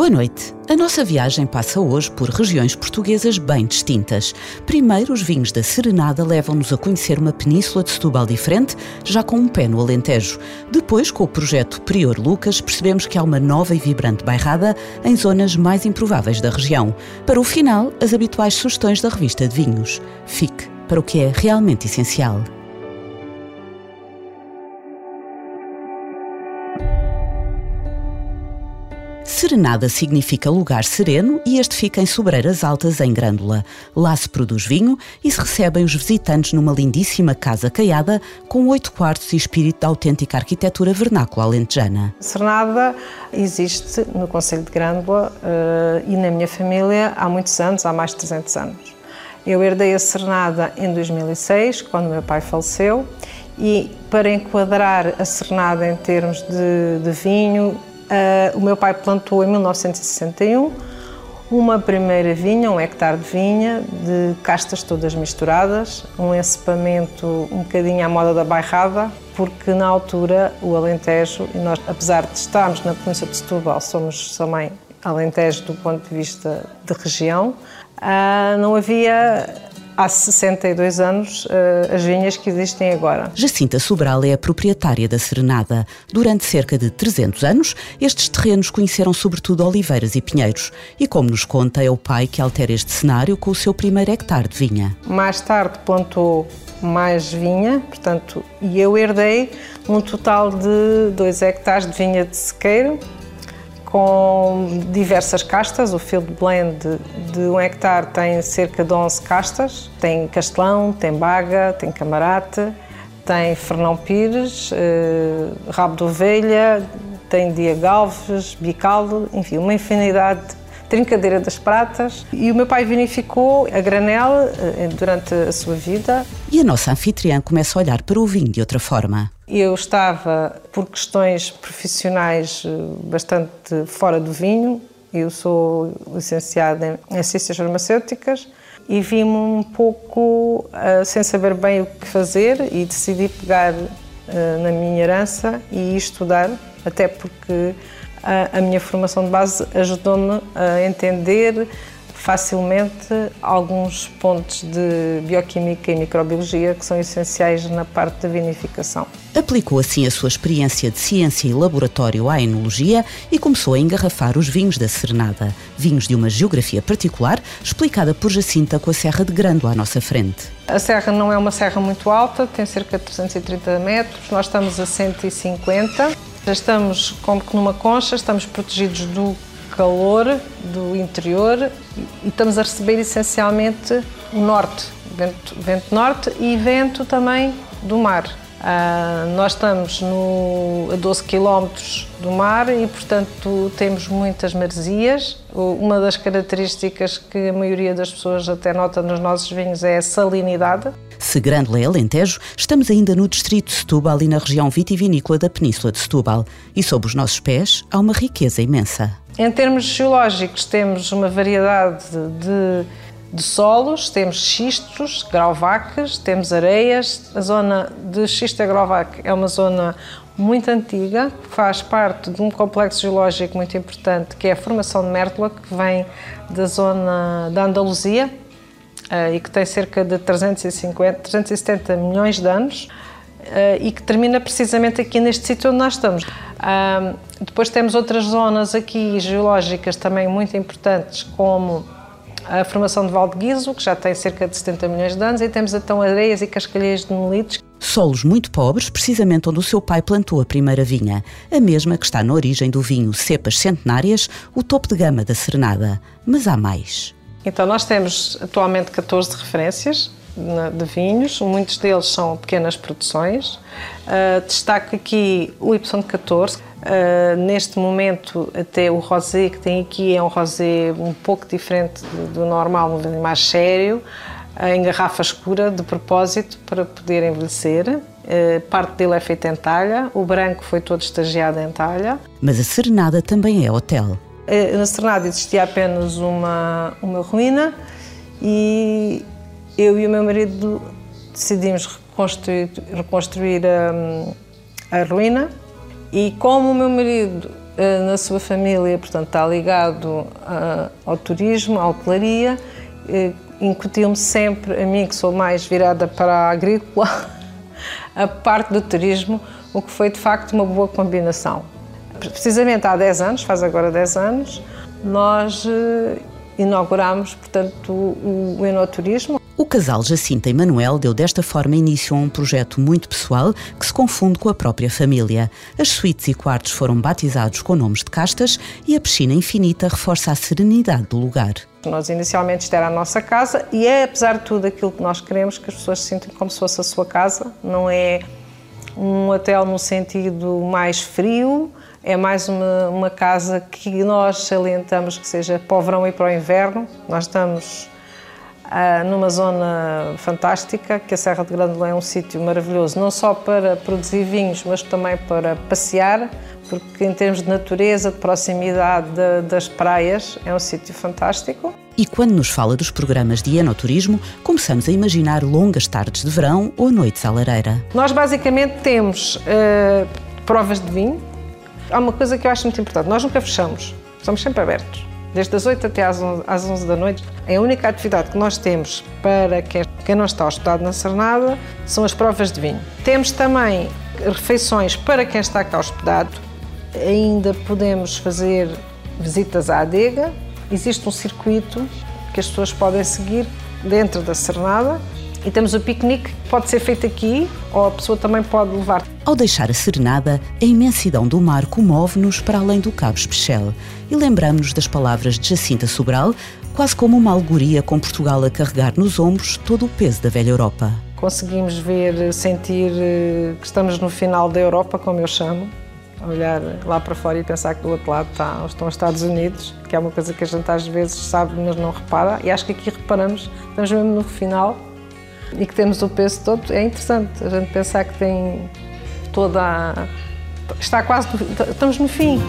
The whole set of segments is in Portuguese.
Boa noite. A nossa viagem passa hoje por regiões portuguesas bem distintas. Primeiro, os vinhos da Serenada levam-nos a conhecer uma península de Setúbal diferente, já com um pé no Alentejo. Depois, com o projeto Prior Lucas, percebemos que há uma nova e vibrante bairrada em zonas mais improváveis da região. Para o final, as habituais sugestões da revista de vinhos. Fique para o que é realmente essencial. Serenada significa lugar sereno e este fica em Sobreiras Altas, em Grândola. Lá se produz vinho e se recebem os visitantes numa lindíssima casa caiada com oito quartos e espírito da autêntica arquitetura vernácula alentejana. Serenada existe no Conselho de Grândola uh, e na minha família há muitos anos, há mais de 300 anos. Eu herdei a Serenada em 2006, quando meu pai faleceu, e para enquadrar a Serenada em termos de, de vinho, Uh, o meu pai plantou em 1961 uma primeira vinha, um hectare de vinha, de castas todas misturadas, um encipamento um bocadinho à moda da bairrada, porque na altura o Alentejo, e nós, apesar de estarmos na província de Setúbal, somos também Alentejo do ponto de vista de região, uh, não havia há 62 anos eh, as vinhas que existem agora. Jacinta Sobral é a proprietária da Serenada. Durante cerca de 300 anos, estes terrenos conheceram sobretudo oliveiras e pinheiros. E como nos conta, é o pai que altera este cenário com o seu primeiro hectare de vinha. Mais tarde plantou mais vinha, portanto, e eu herdei um total de 2 hectares de vinha de sequeiro com diversas castas. O field blend de um hectare tem cerca de 11 castas. Tem Castelão, tem Baga, tem Camarate, tem Fernão Pires, eh, Rabo de Ovelha, tem Diagalves, Bicaldo, enfim, uma infinidade Trincadeira das Pratas e o meu pai vinificou a granel eh, durante a sua vida. E a nossa anfitriã começa a olhar para o vinho de outra forma. Eu estava, por questões profissionais, eh, bastante fora do vinho. Eu sou licenciada em Ciências Farmacêuticas e vi-me um pouco uh, sem saber bem o que fazer e decidi pegar uh, na minha herança e estudar, até porque a, a minha formação de base ajudou-me a entender facilmente alguns pontos de bioquímica e microbiologia que são essenciais na parte da vinificação. Aplicou assim a sua experiência de ciência e laboratório à enologia e começou a engarrafar os vinhos da Serenada, vinhos de uma geografia particular, explicada por Jacinta com a Serra de Grândola à nossa frente. A serra não é uma serra muito alta, tem cerca de 330 metros, nós estamos a 150 já estamos como que numa concha, estamos protegidos do calor do interior e estamos a receber essencialmente o norte, vento, vento norte e vento também do mar. Uh, nós estamos no, a 12 km do mar e, portanto, temos muitas maresias. Uma das características que a maioria das pessoas até nota nos nossos vinhos é a salinidade. Se Grande é Alentejo, estamos ainda no distrito de Setúbal e na região vitivinícola da Península de Setúbal. E sob os nossos pés há uma riqueza imensa. Em termos geológicos, temos uma variedade de de solos, temos xistos, grauvaques, temos areias. A zona de xisto e grauvaque é uma zona muito antiga, faz parte de um complexo geológico muito importante, que é a formação de Mértola, que vem da zona da Andaluzia e que tem cerca de 350, 370 milhões de anos eh, e que termina precisamente aqui neste sítio onde nós estamos. Depois temos outras zonas aqui geológicas também muito importantes, como a formação de Val de Guizo, que já tem cerca de 70 milhões de anos, e temos então areias e cascalheiros de monolitos. Solos muito pobres, precisamente onde o seu pai plantou a primeira vinha, a mesma que está na origem do vinho Cepas Centenárias, o topo de gama da Serenada. Mas há mais. Então, nós temos atualmente 14 referências de vinhos, muitos deles são pequenas produções. Uh, destaco aqui o Y14, Uh, neste momento, até o rosé que tem aqui é um rosé um pouco diferente do, normal, um mais sério. em garrafa escura de propósito para poder envelhecer. Parte dele é feita em talha, o branco foi todo estagiado em talha. Mas a Serenada também é hotel. Eh, na Serenada existia apenas uma, uma ruína e eu e o meu marido decidimos reconstruir, reconstruir a, a ruína e como o meu marido eh, na sua família, portanto, está ligado ao turismo, à hotelaria, incutiu-me sempre, a mim que sou mais virada para a agrícola, a parte do turismo, o que foi de facto uma boa combinação. Precisamente há 10 anos, faz agora 10 anos, nós eh, inauguramos, portanto, o, o enoturismo. O casal Jacinta e Manuel deu desta forma início a um projeto muito pessoal que se confunde com a própria família. As suítes e quartos foram batizados com nomes de castas e a piscina infinita reforça a serenidade do lugar. Nós inicialmente isto era a nossa casa e é, apesar de tudo, aquilo que nós queremos que as pessoas se sintam como se fosse a sua casa. Não é um hotel no sentido mais frio, é mais uma, uma casa que nós salientamos que seja para o verão e para o inverno. Nós estamos ah, numa zona fantástica, que a Serra de Grândola é um sítio maravilhoso, não só para produzir vinhos, mas também para passear, porque em termos de natureza, de proximidade de, das praias, é um sítio fantástico. E quando nos fala dos programas de enoturismo, começamos a imaginar longas tardes de verão ou noites à lareira. Nós basicamente temos uh, provas de vinho, há uma coisa que eu acho muito importante: nós nunca fechamos, estamos sempre abertos. Desde as 8 até às 11, às 11 da noite. A única atividade que nós temos para quem, quem não está hospedado na Cernada são as provas de vinho. Temos também refeições para quem está cá hospedado. Ainda podemos fazer visitas à adega. Existe um circuito que as pessoas podem seguir dentro da Cernada e temos o piquenique, que pode ser feito aqui ou a pessoa também pode levar. Ao deixar a serenada, a imensidão do mar comove-nos para além do Cabo Especial e lembramos-nos das palavras de Jacinta Sobral, quase como uma alegoria com Portugal a carregar nos ombros todo o peso da velha Europa. Conseguimos ver, sentir eh, que estamos no final da Europa, como eu chamo, olhar lá para fora e pensar que do outro lado está, estão os Estados Unidos, que é uma coisa que a gente às vezes sabe, mas não repara, e acho que aqui reparamos, estamos mesmo no final e que temos o peso todo, é interessante a gente pensar que tem toda a... está quase, estamos no fim.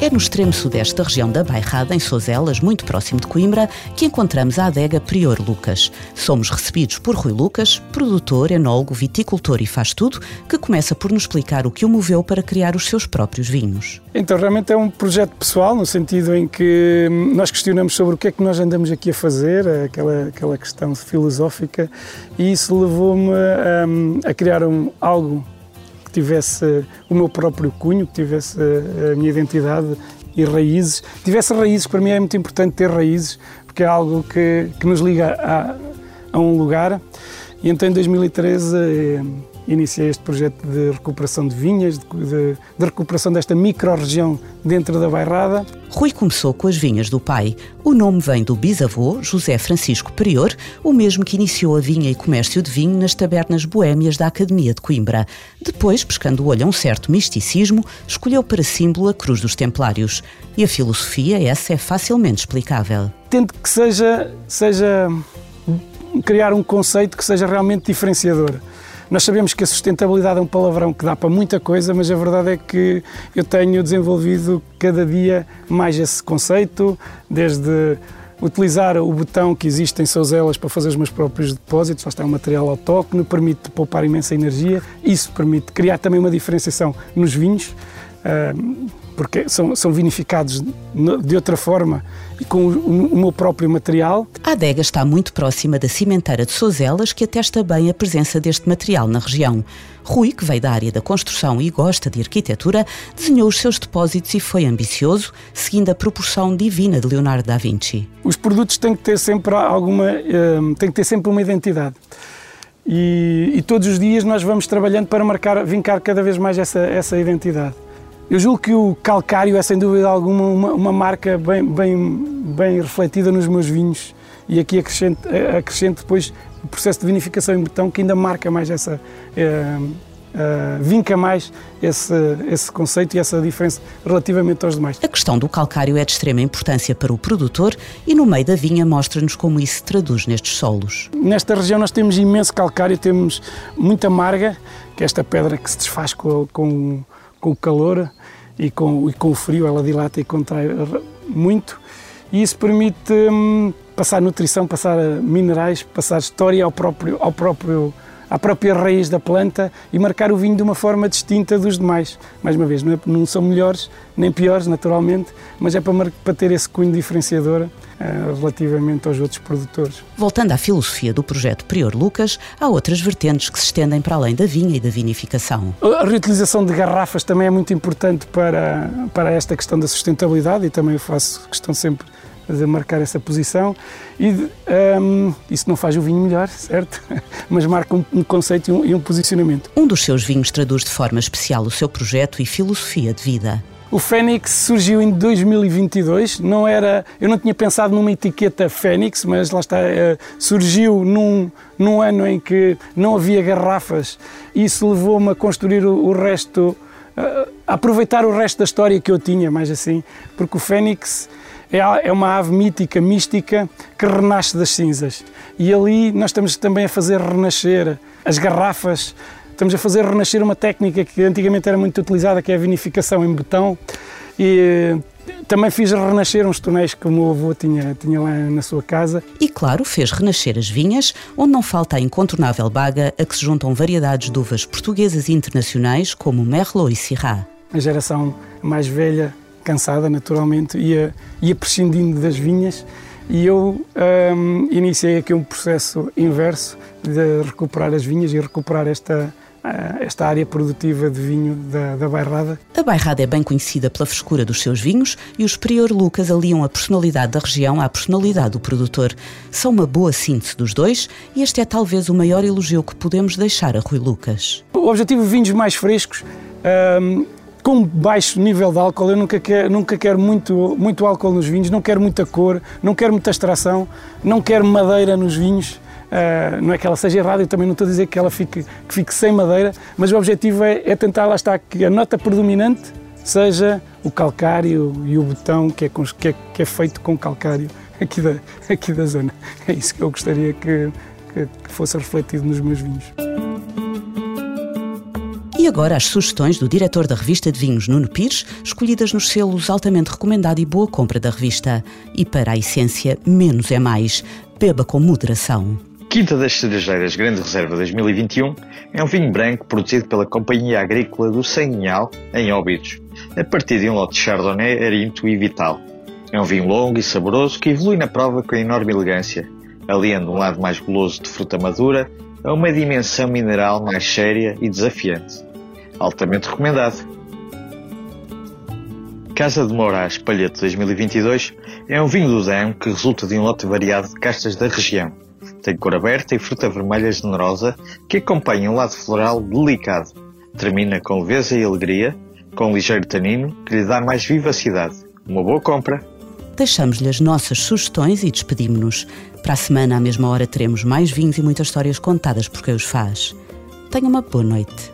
É no extremo sudeste da região da Bairrada, em Sozelas, muito próximo de Coimbra, que encontramos a adega Prior Lucas. Somos recebidos por Rui Lucas, produtor, enólogo, viticultor e faz tudo, que começa por nos explicar o que o moveu para criar os seus próprios vinhos. Então, realmente é um projeto pessoal, no sentido em que nós questionamos sobre o que é que nós andamos aqui a fazer, aquela, aquela questão filosófica, e isso levou-me a, a criar um, algo tivesse o meu próprio cunho, que tivesse a minha identidade e raízes. Tivesse raízes, para mim é muito importante ter raízes, porque é algo que, que nos liga a, a um lugar. E então em 2013 iniciei este projeto de recuperação de vinhas, de, de, de recuperação desta micro-região dentro da Bairrada. Rui começou com as vinhas do pai. O nome vem do bisavô, José Francisco Prior, o mesmo que iniciou a vinha e comércio de vinho nas tabernas boêmias da Academia de Coimbra. Depois, pescando o olho a um certo misticismo, escolheu para símbolo a Cruz dos Templários. E a filosofia, essa é facilmente explicável. Tento que seja, seja criar um conceito que seja realmente diferenciador. Nós sabemos que a sustentabilidade é um palavrão que dá para muita coisa, mas a verdade é que eu tenho desenvolvido cada dia mais esse conceito, desde utilizar o botão que existe em Souzelas para fazer os meus próprios depósitos, lá está um material autóctone, permite poupar imensa energia, isso permite criar também uma diferenciação nos vinhos, ah, porque são, são vinificados de outra forma e com o, meu próprio material. A adega está muito próxima da cimenteira de Sozelas, que atesta bem a presença deste material na região. Rui, que veio da área da construção e gosta de arquitetura, desenhou os seus depósitos e foi ambicioso, seguindo a proporção divina de Leonardo da Vinci. Os produtos têm que ter sempre alguma, hum, têm que ter sempre uma identidade. E, e todos os dias nós vamos trabalhando para marcar, vincar cada vez mais essa, essa identidade. Eu julgo que o calcário é sem dúvida alguma uma, uma marca bem, bem, bem refletida nos meus vinhos e aqui acrescento, acrescento depois o processo de vinificação em betão que ainda marca mais essa, eh, uh, vinca mais esse, esse conceito e essa diferença relativamente aos demais. A questão do calcário é de extrema importância para o produtor e no meio da vinha mostra-nos como isso se traduz nestes solos. Nesta região nós temos imenso calcário, temos muita marga, que é esta pedra que se desfaz com, com, com o calor e com, e com o frio, ela dilata e contrai muito. E isso permite hum, passar nutrição, passar minerais, passar história ao próprio, ao próprio à própria raiz da planta e marcar o vinho de uma forma distinta dos demais. Mais uma vez, não, é, não são melhores nem piores, naturalmente, mas é para, para ter esse cunho diferenciador uh, relativamente aos outros produtores. Voltando à filosofia do projeto Prior Lucas, há outras vertentes que se estendem para além da vinha e da vinificação. A reutilização de garrafas também é muito importante para, para esta questão da sustentabilidade e também eu faço questão sempre a marcar essa posição e um, isso não faz o vinho melhor, certo? Mas marca um, um conceito e um, e um, posicionamento. Um dos seus vinhos traduz de forma especial o seu projeto e filosofia de vida. O Fênix surgiu em 2022, não era, eu não tinha pensado numa etiqueta Fênix, mas lá está, uh, surgiu num, num ano em que não havia garrafas e isso levou-me a construir o, o resto, uh, a aproveitar o resto da história que eu tinha, mais assim, porque o Fênix é, é uma ave mítica, mística, que renasce das cinzas. E ali nós estamos também a fazer renascer as garrafas, estamos a fazer renascer uma técnica que antigamente era muito utilizada, que é a vinificação em betão. E eh, também fiz renascer uns tonéis que o meu avô tinha, tinha lá na sua casa. E claro, fez renascer as vinhas, onde não falta a incontornável baga a que se juntam variedades de uvas portuguesas e internacionais como Merlot e Syrah. A geração mais velha cansada naturalmente, ia, ia prescindindo das vinhas e eu um, iniciei aqui um processo inverso de recuperar as vinhas e recuperar esta, uh, esta área produtiva de vinho da, da Bairrada. A Bairrada é bem conhecida pela frescura dos seus vinhos e os Prior Lucas aliam a personalidade da região à personalidade do produtor. São uma boa síntese dos dois e este é talvez o maior elogio que podemos deixar a Rui Lucas. O objetivo de vinhos mais frescos um, com baixo nível de álcool, eu nunca quero, nunca quero muito, muito álcool nos vinhos, não quero muita cor, não quero muita extração, não quero madeira nos vinhos. Uh, não é que ela seja errada, eu também não estou a dizer que ela fique, que fique sem madeira, mas o objetivo é, é tentar lá estar que a nota predominante seja o calcário e o botão que é, que é, que é feito com calcário aqui da, aqui da zona. É isso que eu gostaria que, que fosse refletido nos meus vinhos. E agora as sugestões do diretor da revista de vinhos, Nuno Pires, escolhidas nos selos altamente recomendado e boa compra da revista. E para a essência, menos é mais. Beba com moderação. Quinta das Cerejeiras Grande Reserva 2021 é um vinho branco produzido pela Companhia Agrícola do Sanguinhal, em Óbidos, a partir de um lote de Chardonnay, Arinto e Vital. É um vinho longo e saboroso que evolui na prova com enorme elegância, aliando um lado mais goloso de fruta madura a uma dimensão mineral mais séria e desafiante altamente recomendado. Casa de Moraes Palhete 2022 é um vinho do Dão que resulta de um lote variado de castas da região. Tem cor aberta e fruta vermelha generosa que acompanha um lado floral delicado. Termina com leveza e alegria, com um ligeiro tanino que lhe dá mais vivacidade. Uma boa compra! Deixamos-lhe as nossas sugestões e despedimos-nos. Para a semana, à mesma hora, teremos mais vinhos e muitas histórias contadas por quem os faz. Tenha uma boa noite.